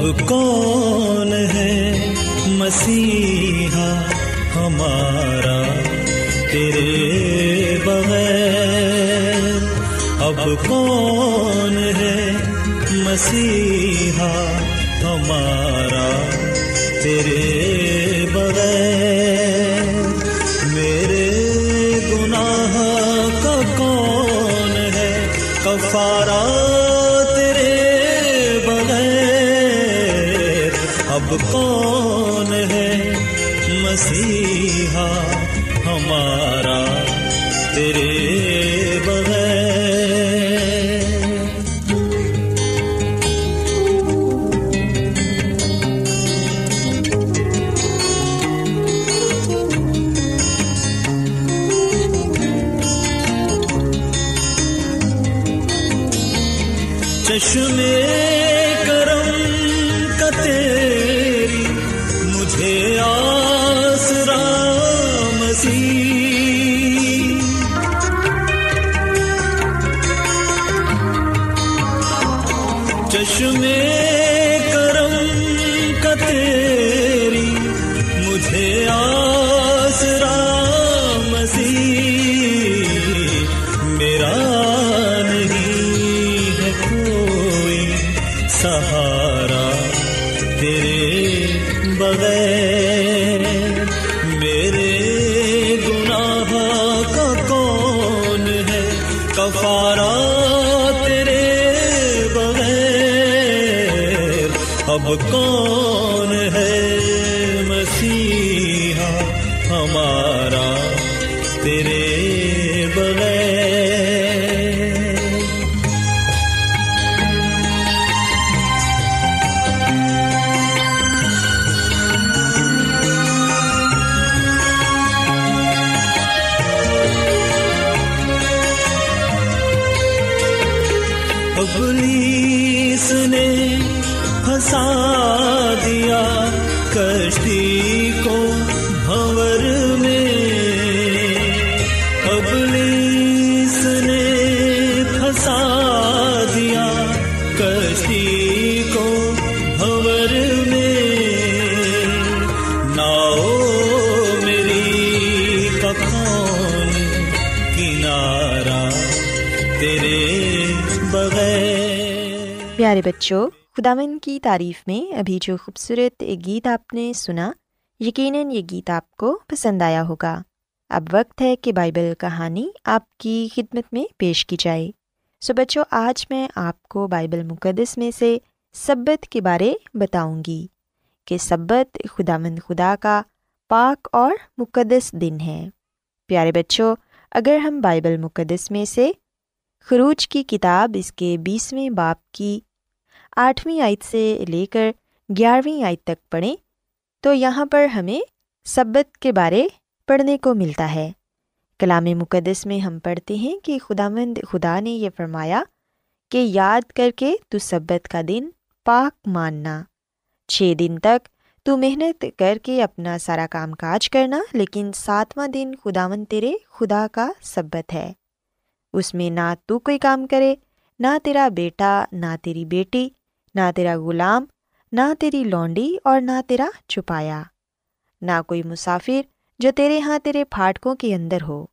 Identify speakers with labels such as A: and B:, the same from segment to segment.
A: اب کون ہے مسیحا ہمارا تیرے بغیر؟ اب کون ہے مسیحا ہمارا تیرے مسیحا ہمارا تیرے بغیر چشم کرم کا تیری مجھے آسرا
B: خداون کی تعریف میں ابھی جو خوبصورت گیت آپ نے سنا، یقیناً یہ گیت آپ کو پسند آیا ہوگا۔ اب وقت ہے کہ بائبل کہانی آپ کی خدمت میں پیش کی جائے۔ سو بچوں، آج میں آپ کو بائبل مقدس میں سے سبت کے بارے بتاؤں گی کہ سبت خداوند خدا کا پاک اور مقدس دن ہے۔ پیارے بچوں، اگر ہم بائبل مقدس میں سے خروج کی کتاب اس کے بیسویں باپ کی آٹھویں آیت سے لے کر گیارہویں آیت تک پڑھیں تو یہاں پر ہمیں سبت کے بارے پڑھنے کو ملتا ہے۔ کلام مقدس میں ہم پڑھتے ہیں کہ خدا مند خدا نے یہ فرمایا کہ یاد کر کے تو سبت کا دن پاک ماننا۔ چھ دن تک تو محنت کر کے اپنا سارا کام کاج کرنا، لیکن ساتواں دن خدا مند تیرے خدا کا سبت ہے۔ اس میں نہ تو کوئی کام کرے، نہ تیرا بیٹا، نہ تیری بیٹی نہ تیرا غلام، نہ تیری لونڈی اور نہ تیرا چھپایا۔ نہ کوئی مسافر جو تیرے ہاں تیرے پھاٹکوں کے اندر ہو،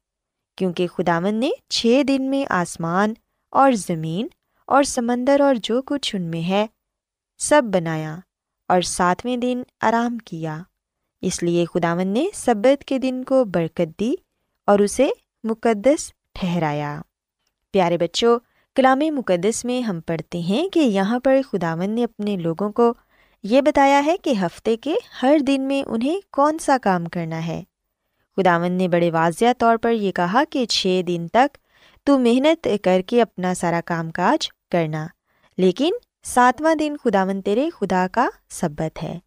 B: کیونکہ خداون نے چھ دن میں آسمان اور زمین اور سمندر اور جو کچھ ان میں ہے سب بنایا اور ساتویں دن آرام کیا۔ اس لیے خداون نے سبت کے دن کو برکت دی اور اسے مقدس ٹھہرایا۔ پیارے بچوں کلام مقدس میں ہم پڑھتے ہیں کہ یہاں پر خداون نے اپنے لوگوں کو یہ بتایا ہے کہ ہفتے کے ہر دن میں انہیں کون سا کام کرنا ہے۔ خداون نے بڑے واضح طور پر یہ کہا کہ چھ دن تک تو محنت کر کے اپنا سارا کام کاج کرنا، لیکن ساتواں دن خداون تیرے خدا کا سبت ہے۔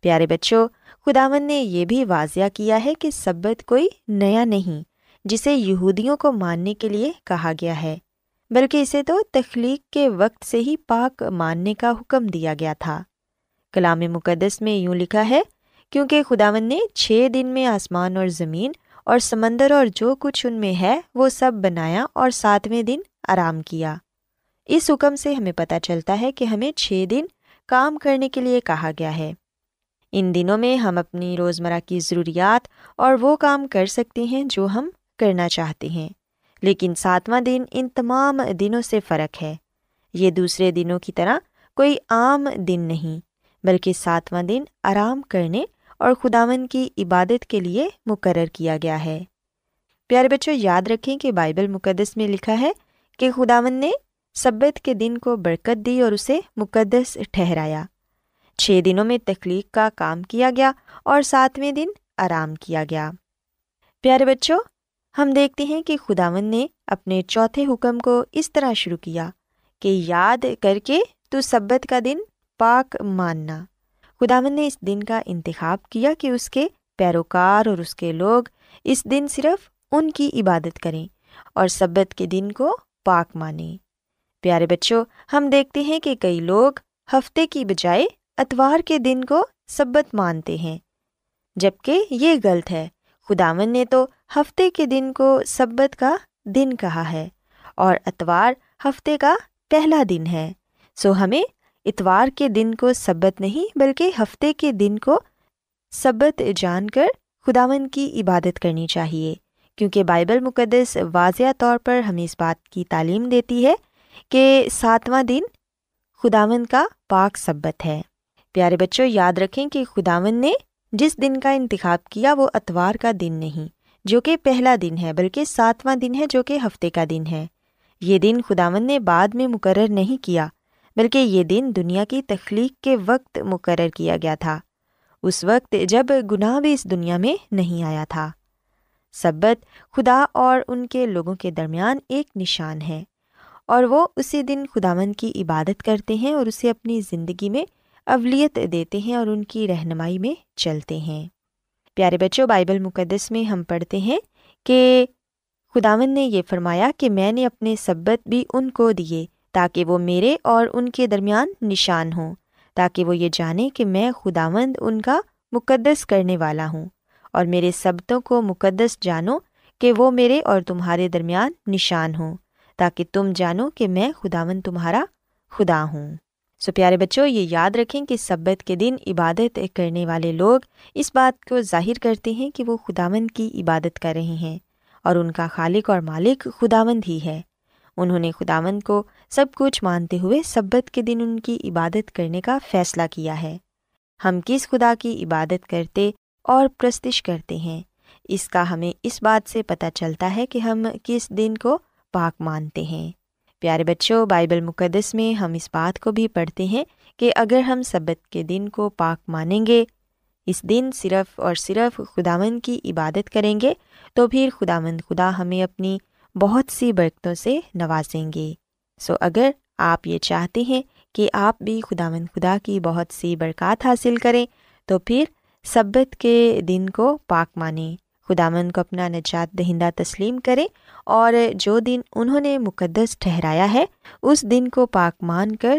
B: پیارے بچوں خداون نے یہ بھی واضح کیا ہے کہ سبت کوئی نیا نہیں، جسے یہودیوں کو ماننے کے لیے کہا گیا ہے۔ بلکہ اسے تو تخلیق کے وقت سے ہی پاک ماننے کا حکم دیا گیا تھا۔ کلام مقدس میں یوں لکھا ہے، کیونکہ خداون نے چھ دن میں آسمان اور زمین اور سمندر اور جو کچھ ان میں ہے، وہ سب بنایا اور ساتویں دن آرام کیا۔ اس حکم سے ہمیں پتہ چلتا ہے کہ ہمیں چھ دن کام کرنے کے لیے کہا گیا ہے۔ ان دنوں میں ہم اپنی روزمرہ کی ضروریات اور وہ کام کر سکتے ہیں جو ہم کرنا چاہتے ہیں۔ لیکن ساتواں دن ان تمام دنوں سے فرق ہے۔ یہ دوسرے دنوں کی طرح کوئی عام دن نہیں، بلکہ ساتواں دن آرام کرنے اور خداون کی عبادت کے لیے مقرر کیا گیا ہے۔ پیارے بچوں، یاد رکھیں کہ بائبل مقدس میں لکھا ہے کہ خداون نے سبت کے دن کو برکت دی اور اسے مقدس ٹھہرایا۔ چھ دنوں میں تخلیق کا کام کیا گیا اور ساتویں دن آرام کیا گیا۔ پیارے بچوں ہم دیکھتے ہیں کہ خداون نے اپنے چوتھے حکم کو اس طرح شروع کیا کہ یاد کر کے تو سبت کا دن پاک ماننا۔ خداون نے اس دن کا انتخاب کیا کہ اس کے پیروکار اور اس کے لوگ اس دن صرف ان کی عبادت کریں اور سبت کے دن کو پاک مانیں۔ پیارے بچوں، ہم دیکھتے ہیں کہ کئی لوگ ہفتے کی بجائے اتوار کے دن کو سبت مانتے ہیں۔ جبکہ یہ غلط ہے خداون نے تو ہفتے کے دن کو سبت کا دن کہا ہے اور اتوار ہفتے کا پہلا دن ہے۔ سو ہمیں اتوار کے دن کو سبت نہیں بلکہ ہفتے کے دن کو سبت جان کر خداون کی عبادت کرنی چاہیے، کیونکہ بائبل مقدس واضح طور پر ہمیں اس بات کی تعلیم دیتی ہے کہ ساتواں دن خداون کا پاک سبت ہے۔ پیارے بچوں، یاد رکھیں کہ خداون نے جس دن کا انتخاب کیا وہ اتوار کا دن نہیں جو کہ پہلا دن ہے، بلکہ ساتواں دن ہے جو کہ ہفتے کا دن ہے۔ یہ دن خداون نے بعد میں مقرر نہیں کیا، بلکہ یہ دن دنیا کی تخلیق کے وقت مقرر کیا گیا تھا۔ اس وقت جب گناہ بھی اس دنیا میں نہیں آیا تھا۔ سبت خدا اور ان کے لوگوں کے درمیان ایک نشان ہے، اور وہ اسی دن خداون کی عبادت کرتے ہیں اور اسے اپنی زندگی میں اولیت دیتے ہیں اور ان کی رہنمائی میں چلتے ہیں۔ پیارے بچوں بائبل مقدس میں ہم پڑھتے ہیں کہ خداون نے یہ فرمایا کہ میں نے اپنے سبت بھی ان کو دیے تاکہ وہ میرے اور ان کے درمیان نشان ہوں، تاکہ وہ یہ جانیں کہ میں خداوند ان کا مقدس کرنے والا ہوں اور میرے سبتوں کو مقدس جانو کہ وہ میرے اور تمہارے درمیان نشان ہوں، تاکہ تم جانو کہ میں خداون تمہارا خدا ہوں۔ سو پیارے بچوں، یہ یاد رکھیں کہ سبت کے دن عبادت کرنے والے لوگ اس بات کو ظاہر کرتے ہیں کہ وہ خداوند کی عبادت کر رہے ہیں اور ان کا خالق اور مالک خداوند ہی ہے۔ انہوں نے خداوند کو سب کچھ مانتے ہوئے سبت کے دن ان کی عبادت کرنے کا فیصلہ کیا ہے۔ ہم کس خدا کی عبادت کرتے اور پرستش کرتے ہیں؟ اس کا ہمیں اس بات سے پتہ چلتا ہے کہ ہم کس دن کو پاک مانتے ہیں۔ پیارے بچوں، بائبل مقدس میں ہم اس بات کو بھی پڑھتے ہیں کہ اگر ہم سبت کے دن کو پاک مانیں گے، اس دن صرف اور صرف خداوند کی عبادت کریں گے، تو پھر خداوند خدا ہمیں اپنی بہت سی برکتوں سے نوازیں گے۔ سو اگر آپ یہ چاہتے ہیں کہ آپ بھی خداوند خدا کی بہت سی برکات حاصل کریں، تو پھر سبت کے دن کو پاک مانیں۔ خدامن کو اپنا نجات دہندہ تسلیم کریں اور جو دن انہوں نے مقدس ٹھہرایا ہے، اس دن کو پاک مان کر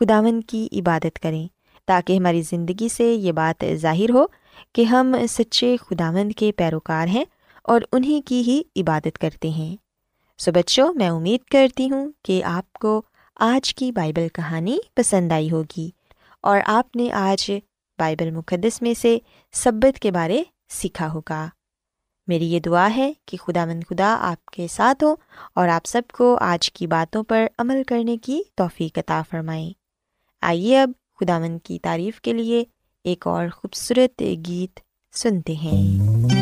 B: خداون کی عبادت کریں تاکہ ہماری زندگی سے یہ بات ظاہر ہو کہ ہم سچے خداوند کے پیروکار ہیں اور انہیں کی ہی عبادت کرتے ہیں۔ سو بچوں، میں امید کرتی ہوں کہ آپ کو آج کی بائبل کہانی پسند آئی ہوگی اور آپ نے آج بائبل مقدس میں سے سبت کے بارے سیکھا ہوگا۔ میری یہ دعا ہے کہ خدا مند خدا آپ کے ساتھ ہوں اور آپ سب کو آج کی باتوں پر عمل کرنے کی توفیق عطا فرمائیں۔ آئیے اب خدا مند کی تعریف کے لیے ایک اور خوبصورت گیت سنتے ہیں۔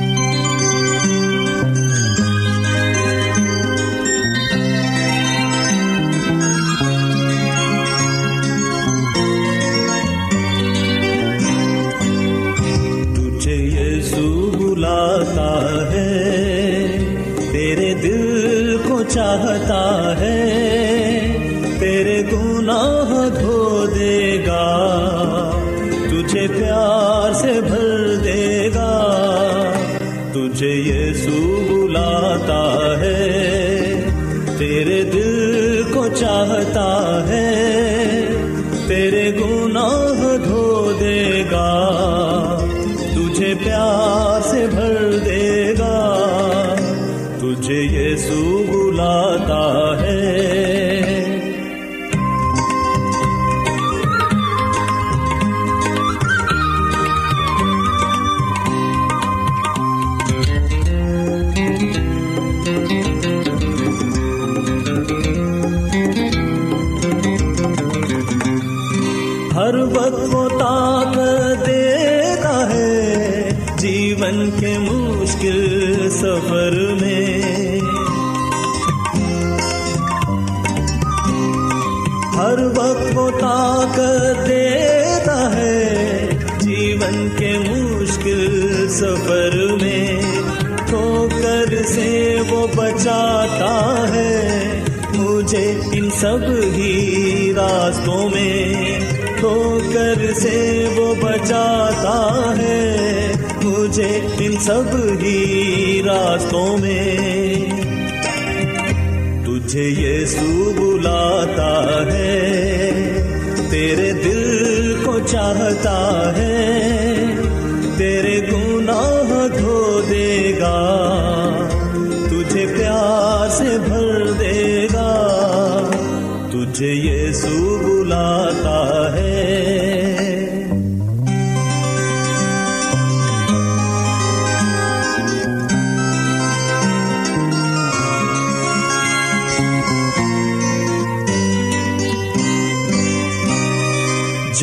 A: وطن کے مشکل سفر میں۔ ہر وقت وہ طاقت دیتا ہے جیون کے مشکل سفر میں۔ ٹھوکر سے وہ بچاتا ہے مجھے ان سب ہی راستوں میں۔ ٹھوکر سے سب ہی راستوں میں تجھے یہ سو بلاتا ہے، تیرے دل کو چاہتا ہے، تیرے گناہ دھو دے گا، تجھے پیار سے بھر دے گا۔ تجھے یہ سو بلاتا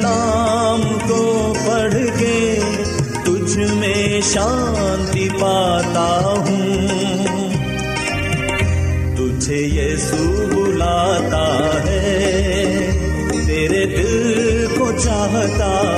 A: کلام کو پڑھ کے تجھ میں شانتی پاتا ہوں۔ تجھے یہ سو بلاتا ہے، تیرے دل کو چاہتا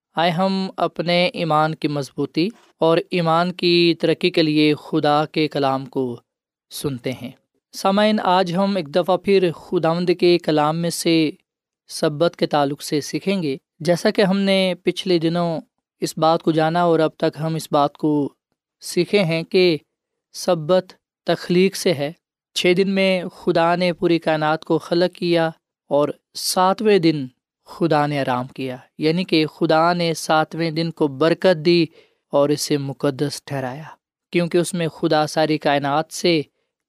C: آئے ہم اپنے ایمان کی مضبوطی اور ایمان کی ترقی کے لیے خدا کے کلام کو سنتے ہیں۔ سامعین، آج ہم ایک دفعہ پھر خداوند کے کلام میں سے سبت کے تعلق سے سیکھیں گے۔ جیسا کہ ہم نے پچھلے دنوں اس بات کو جانا اور اب تک ہم اس بات کو سیکھے ہیں کہ سبت تخلیق سے ہے۔ چھ دن میں خدا نے پوری کائنات کو خلق کیا اور ساتویں دن خدا نے آرام کیا یعنی کہ خدا نے ساتویں دن کو برکت دی اور اسے مقدس ٹھہرایا، کیونکہ اس میں خدا ساری کائنات سے،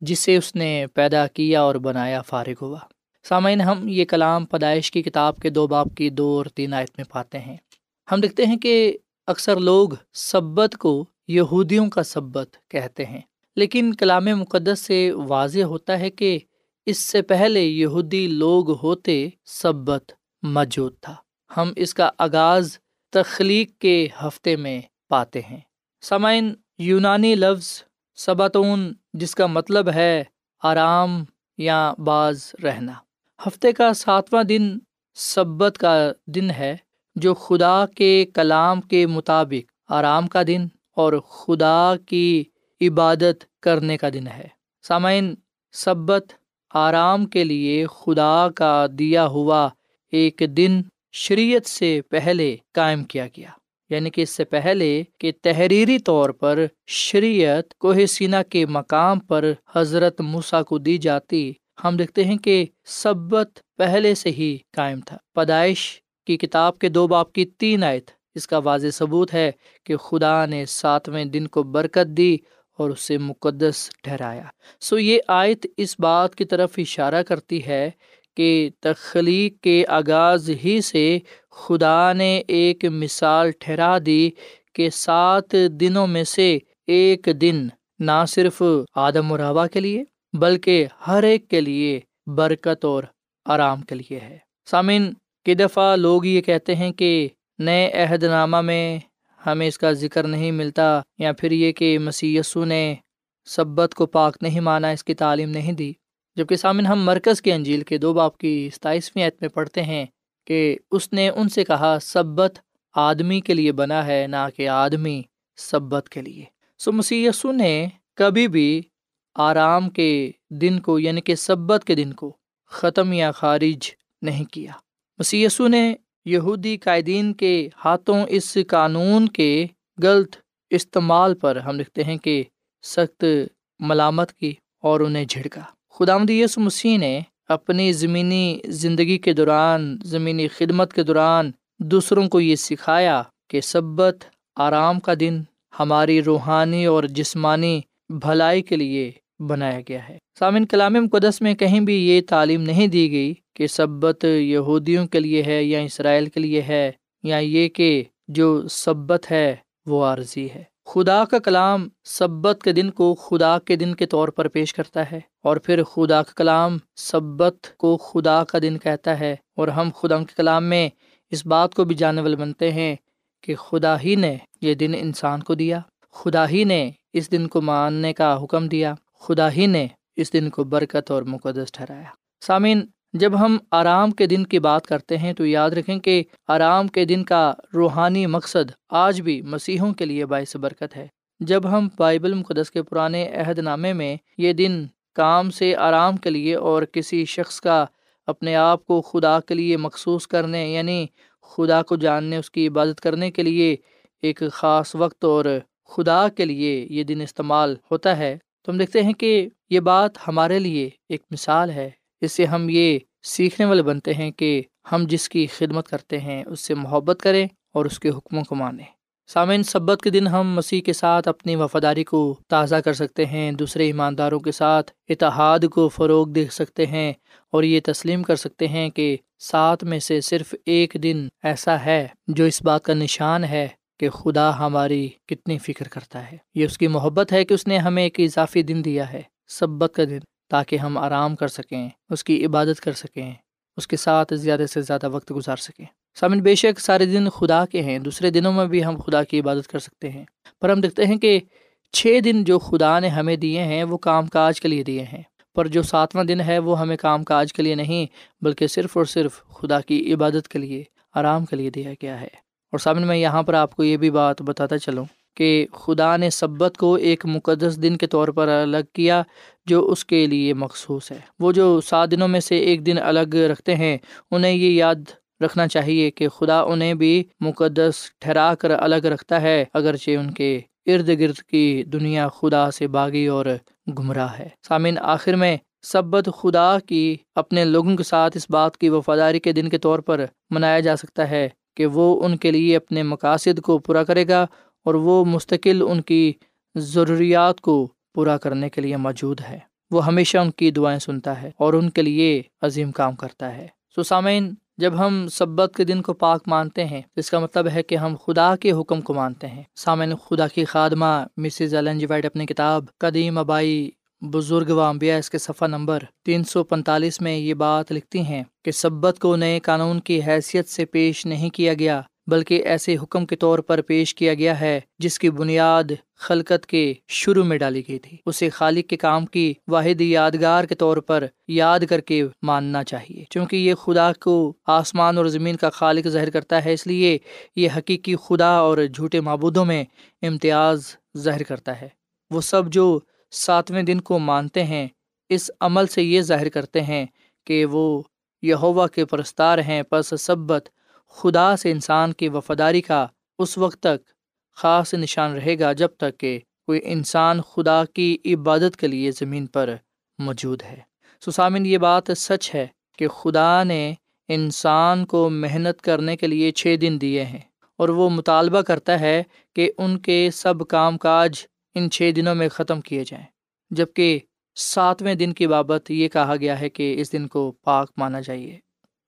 C: جسے اس نے پیدا کیا اور بنایا، فارغ ہوا۔ سامعین، ہم یہ کلام پیدائش کی کتاب کے دو باپ کی دو اور تین آیت میں پاتے ہیں۔ ہم دیکھتے ہیں کہ اکثر لوگ سبت کو یہودیوں کا سبت کہتے ہیں، لیکن کلام مقدس سے واضح ہوتا ہے کہ اس سے پہلے یہودی لوگ ہوتے سبت۔ موجود تھا۔ ہم اس کا آغاز تخلیق کے ہفتے میں پاتے ہیں۔ سمعین یونانی لفظ سباتون، جس کا مطلب ہے آرام یا باز رہنا۔ ہفتے کا ساتواں دن سبت کا دن ہے، جو خدا کے کلام کے مطابق آرام کا دن اور خدا کی عبادت کرنے کا دن ہے۔ سامعین، سبت آرام کے لیے خدا کا دیا ہوا ایک دن شریعت سے پہلے قائم کیا گیا یعنی کہ اس سے پہلے کہ تحریری طور پر شریعت کوہ سینا کے مقام پر حضرت موسا کو دی جاتی، ہم دیکھتے ہیں کہ سبت پہلے سے ہی قائم تھا۔ پیدائش کی کتاب کے دو باپ کی تین آیت، اس کا واضح ثبوت ہے کہ خدا نے ساتویں دن کو برکت دی اور اسے مقدس ٹھہرایا۔ سو یہ آیت اس بات کی طرف اشارہ کرتی ہے کہ تخلیق کے آغاز ہی سے خدا نے ایک مثال ٹھہرا دی کہ سات دنوں میں سے ایک دن نہ صرف آدم و روا کے لیے بلکہ ہر ایک کے لیے برکت اور آرام کے لیے ہے۔ سامن کی دفعہ لوگ یہ کہتے ہیں کہ نئے عہد نامہ میں ہمیں اس کا ذکر نہیں ملتا یا پھر یہ کہ مسی نے سبت کو پاک نہیں مانا، اس کی تعلیم نہیں دی۔ جبکہ سامن ہم مرکز کے انجیل کے دو باپ کی ستائیسویں عت میں پڑھتے ہیں کہ اس نے ان سے کہا، سبت آدمی کے لیے بنا ہے، نہ کہ آدمی سبت کے لیے۔ سو مسی نے کبھی بھی آرام کے دن کو یعنی کہ سبت کے دن کو ختم یا خارج نہیں کیا۔ مسی نے یہودی قائدین کے ہاتھوں اس قانون کے غلط استعمال پر ہم لکھتے ہیں کہ سخت ملامت کی اور انہیں جھڑکا۔ خدا یس مسیح نے اپنی زمینی زندگی کے دوران، زمینی خدمت کے دوران دوسروں کو یہ سکھایا کہ سبت آرام کا دن ہماری روحانی اور جسمانی بھلائی کے لیے بنایا گیا ہے۔ سامن کلام مقدس میں کہیں بھی یہ تعلیم نہیں دی گئی کہ سبت یہودیوں کے لیے ہے یا اسرائیل کے لیے ہے، یا یہ کہ جو سبت ہے وہ عارضی ہے۔ خدا کا کلام سبت کے دن کو خدا کے دن کے طور پر پیش کرتا ہے اور پھر خدا کا کلام سبت کو خدا کا دن کہتا ہے اور ہم خدا کے کلام میں اس بات کو بھی جاننے والے بنتے ہیں کہ خدا ہی نے یہ دن انسان کو دیا، خدا ہی نے اس دن کو ماننے کا حکم دیا، خدا ہی نے اس دن کو برکت اور مقدس ٹھہرایا۔ سامعین جب ہم آرام کے دن کی بات کرتے ہیں تو یاد رکھیں کہ آرام کے دن کا روحانی مقصد آج بھی مسیحوں کے لیے باعث برکت ہے۔ جب ہم بائبل مقدس کے پرانے عہد نامے میں یہ دن کام سے آرام کے لیے اور کسی شخص کا اپنے آپ کو خدا کے لیے مخصوص کرنے یعنی خدا کو جاننے، اس کی عبادت کرنے کے لیے ایک خاص وقت اور خدا کے لیے یہ دن استعمال ہوتا ہے، تو ہم دیکھتے ہیں کہ یہ بات ہمارے لیے ایک مثال ہے۔ اس سے ہم یہ سیکھنے والے بنتے ہیں کہ ہم جس کی خدمت کرتے ہیں، اس سے محبت کریں اور اس کے حکموں کو مانیں۔ سامعین، سبت کے دن ہم مسیح کے ساتھ اپنی وفاداری کو تازہ کر سکتے ہیں، دوسرے ایمانداروں کے ساتھ اتحاد کو فروغ دے سکتے ہیں اور یہ تسلیم کر سکتے ہیں کہ سات میں سے صرف ایک دن ایسا ہے جو اس بات کا نشان ہے کہ خدا ہماری کتنی فکر کرتا ہے۔ یہ اس کی محبت ہے کہ اس نے ہمیں ایک اضافی دن دیا ہے، سبت کا دن۔ تاکہ ہم آرام کر سکیں، اس کی عبادت کر سکیں، اس کے ساتھ زیادہ سے زیادہ وقت گزار سکیں۔ سامن، بے شک سارے دن خدا کے ہیں، دوسرے دنوں میں بھی ہم خدا کی عبادت کر سکتے ہیں۔ پر ہم دیکھتے ہیں کہ چھ دن جو خدا نے ہمیں دیے ہیں، وہ کام کاج کے لیے دیے ہیں۔ پر جو ساتواں دن ہے، وہ ہمیں کام کاج کے لیے نہیں، بلکہ صرف اور صرف خدا کی عبادت کے لیے، آرام کے لیے دیا گیا ہے۔ اور سامن، میں یہاں پر آپ کو یہ بھی بات بتاتا چلوں۔ کہ خدا نے سبت کو ایک مقدس دن کے طور پر الگ کیا جو اس کے لیے مخصوص ہے۔ وہ جو سات دنوں میں سے ایک دن الگ رکھتے ہیں، انہیں یہ یاد رکھنا چاہیے کہ خدا انہیں بھی مقدس ٹھہرا کر الگ رکھتا ہے، اگرچہ ان کے ارد گرد کی دنیا خدا سے باغی اور گمراہ ہے۔ سامعین، آخر میں سبت خدا کی اپنے لوگوں کے ساتھ اس بات کی وفاداری کے دن کے طور پر منایا جا سکتا ہے کہ وہ ان کے لیے اپنے مقاصد کو پورا کرے گا اور وہ مستقل ان کی ضروریات کو پورا کرنے کے لیے موجود ہے۔ وہ ہمیشہ ان کی دعائیں سنتا ہے اور ان کے لیے عظیم کام کرتا ہے۔ سو سامعین، جب ہم سبت کے دن کو پاک مانتے ہیں اس کا مطلب ہے کہ ہم خدا کے حکم کو مانتے ہیں۔ سامعین، خدا کی خادمہ مسز ایلن جی وائٹ اپنی کتاب قدیم ابائی بزرگ و اس کے صفحہ نمبر تین سو پینتالیس میں یہ بات لکھتی ہیں کہ سبت کو نئے قانون کی حیثیت سے پیش نہیں کیا گیا۔ بلکہ ایسے حکم کے طور پر پیش کیا گیا ہے جس کی بنیاد خلقت کے شروع میں ڈالی گئی تھی۔ اسے خالق کے کام کی واحد یادگار کے طور پر یاد کر کے ماننا چاہیے، چونکہ یہ خدا کو آسمان اور زمین کا خالق ظاہر کرتا ہے، اس لیے یہ حقیقی خدا اور جھوٹے معبودوں میں امتیاز ظاہر کرتا ہے۔ وہ سب جو ساتویں دن کو مانتے ہیں، اس عمل سے یہ ظاہر کرتے ہیں کہ وہ یہوا کے پرستار ہیں، پس سبت خدا سے انسان کی وفاداری کا اس وقت تک خاص نشان رہے گا جب تک کہ کوئی انسان خدا کی عبادت کے لیے زمین پر موجود ہے۔ سسامن یہ بات سچ ہے کہ خدا نے انسان کو محنت کرنے کے لیے چھ دن دیے ہیں اور وہ مطالبہ کرتا ہے کہ ان کے سب کام کاج ان چھ دنوں میں ختم کیے جائیں۔ جبکہ ساتویں دن کی بابت یہ کہا گیا ہے کہ اس دن کو پاک مانا جائیے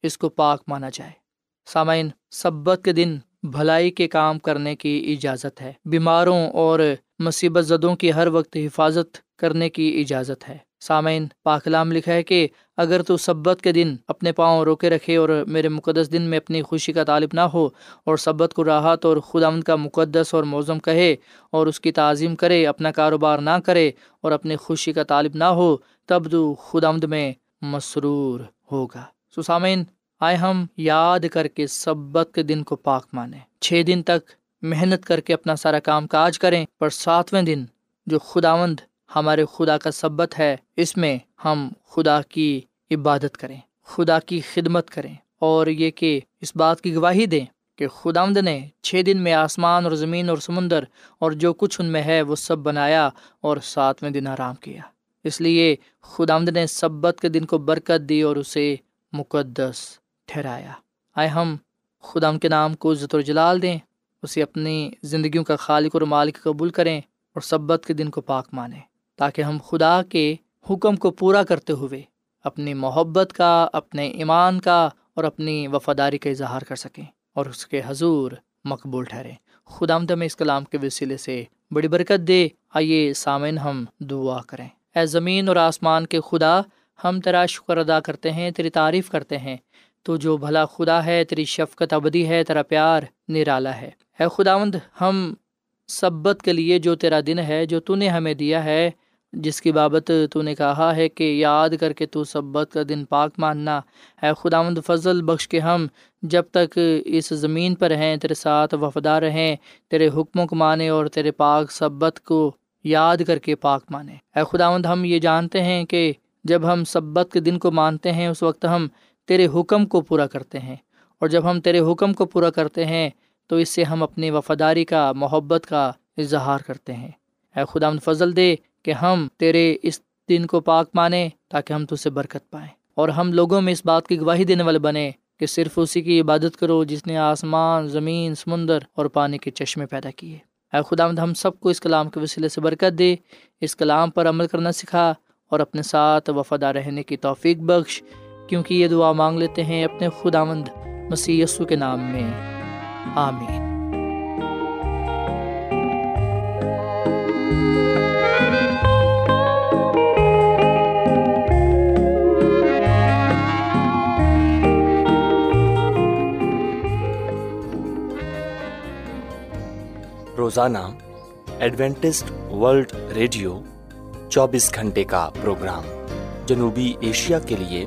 C: اس کو پاک مانا جائے۔ سامعین، سبت کے دن بھلائی کے کام کرنے کی اجازت ہے۔ بیماروں اور مصیبت زدوں کی ہر وقت حفاظت کرنے کی اجازت ہے۔ سامعین، پاکلام لکھا ہے کہ اگر تو سبت کے دن اپنے پاؤں روکے رکھے اور میرے مقدس دن میں اپنی خوشی کا طالب نہ ہو اور سبت کو راحت اور خدا کا مقدس اور موزم کہے اور اس کی تعظیم کرے، اپنا کاروبار نہ کرے اور اپنی خوشی کا طالب نہ ہو، تب تو خدا میں مسرور ہوگا۔ سو سامعین آئے ہم یاد کر کے سبت کے دن کو پاک مانیں۔ چھ دن تک محنت کر کے اپنا سارا کام کاج کریں، پر ساتویں دن جو خداوند ہمارے خدا کا سبت ہے، اس میں ہم خدا کی عبادت کریں، خدا کی خدمت کریں۔ اور یہ کہ اس بات کی گواہی دیں کہ خداوند نے چھ دن میں آسمان اور زمین اور سمندر اور جو کچھ ان میں ہے، وہ سب بنایا اور ساتویں دن آرام کیا۔ اس لیے خداوند نے سبت کے دن کو برکت دی اور اسے مقدس ٹھہرایا۔ آئے ہم، خدا کے نام کو عزت و جلال دیں، اسے اپنی زندگیوں کا خالق اور مالک قبول کریں اور سبت کے دن کو پاک مانیں، تاکہ ہم خدا کے حکم کو پورا کرتے ہوئے اپنی محبت کا، اپنے ایمان کا اور اپنی وفاداری کا اظہار کر سکیں اور اس کے حضور مقبول ٹھہریں۔ خدا آمد میں اس کلام کے وسیلے سے بڑی برکت دے۔ آئیے سامعین ہم دعا کریں۔ اے زمین اور آسمان کے خدا، ہم تیرا شکر ادا کرتے ہیں، تیری تعریف کرتے ہیں۔ تو جو بھلا خدا ہے، تیری شفقت ابدی ہے، تیرا پیار نرالا ہے۔ اے خداوند، ہم سبت کے لیے جو تیرا دن ہے، جو تو نے ہمیں دیا ہے، جس کی بابت تو نے کہا ہے کہ یاد کر کے تو سبت کا دن پاک ماننا۔ ہے خدا مند فضل بخش کے ہم جب تک اس زمین پر ہیں، تیرے ساتھ وفادار رہیں، تیرے حکموں کو مانے اور تیرے پاک سبت کو یاد کر کے پاک مانے اے خدا مند ہم یہ جانتے ہیں کہ جب ہم سبت کے دن کو مانتے ہیں، اس وقت ہم تیرے حکم کو پورا کرتے ہیں۔ اور جب ہم تیرے حکم کو پورا کرتے ہیں، تو اس سے ہم اپنی وفاداری کا، محبت کا اظہار کرتے ہیں۔ اے خدا فضل دے کہ ہم تیرے اس دن کو پاک مانیں تاکہ ہم تو سے برکت پائیں۔ اور ہم لوگوں میں اس بات کی گواہی دینے والے بنے کہ صرف اسی کی عبادت کرو جس نے آسمان، زمین، سمندر اور پانی کے چشمے پیدا کیے۔ اے خدا، ہم سب کو اس کلام کے وسیلے سے برکت دے، اس کلام پر عمل کرنا سکھا اور اپنے ساتھ وفادہ رہنے کی توفیق بخش۔ کیونکہ یہ دعا مانگ لیتے ہیں اپنے خدا مند مسی کے نام میں۔ آمین۔
D: روزانہ ایڈوینٹسٹ ورلڈ ریڈیو چوبیس گھنٹے کا پروگرام جنوبی ایشیا کے لیے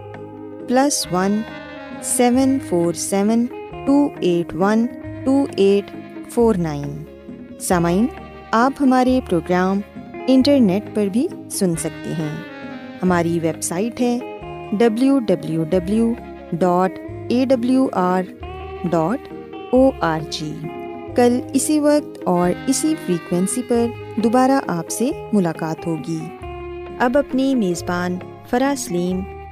B: plus one seven four seven two eight one two eight four nine سامعین آپ ہمارے پروگرام انٹرنیٹ پر بھی سن سکتے ہیں ہماری ویب سائٹ ہے W W W dot A W R dot O R G کل اسی وقت اور اسی فریکوینسی پر دوبارہ آپ سے ملاقات ہوگی اب اپنی میزبان فرا سلیم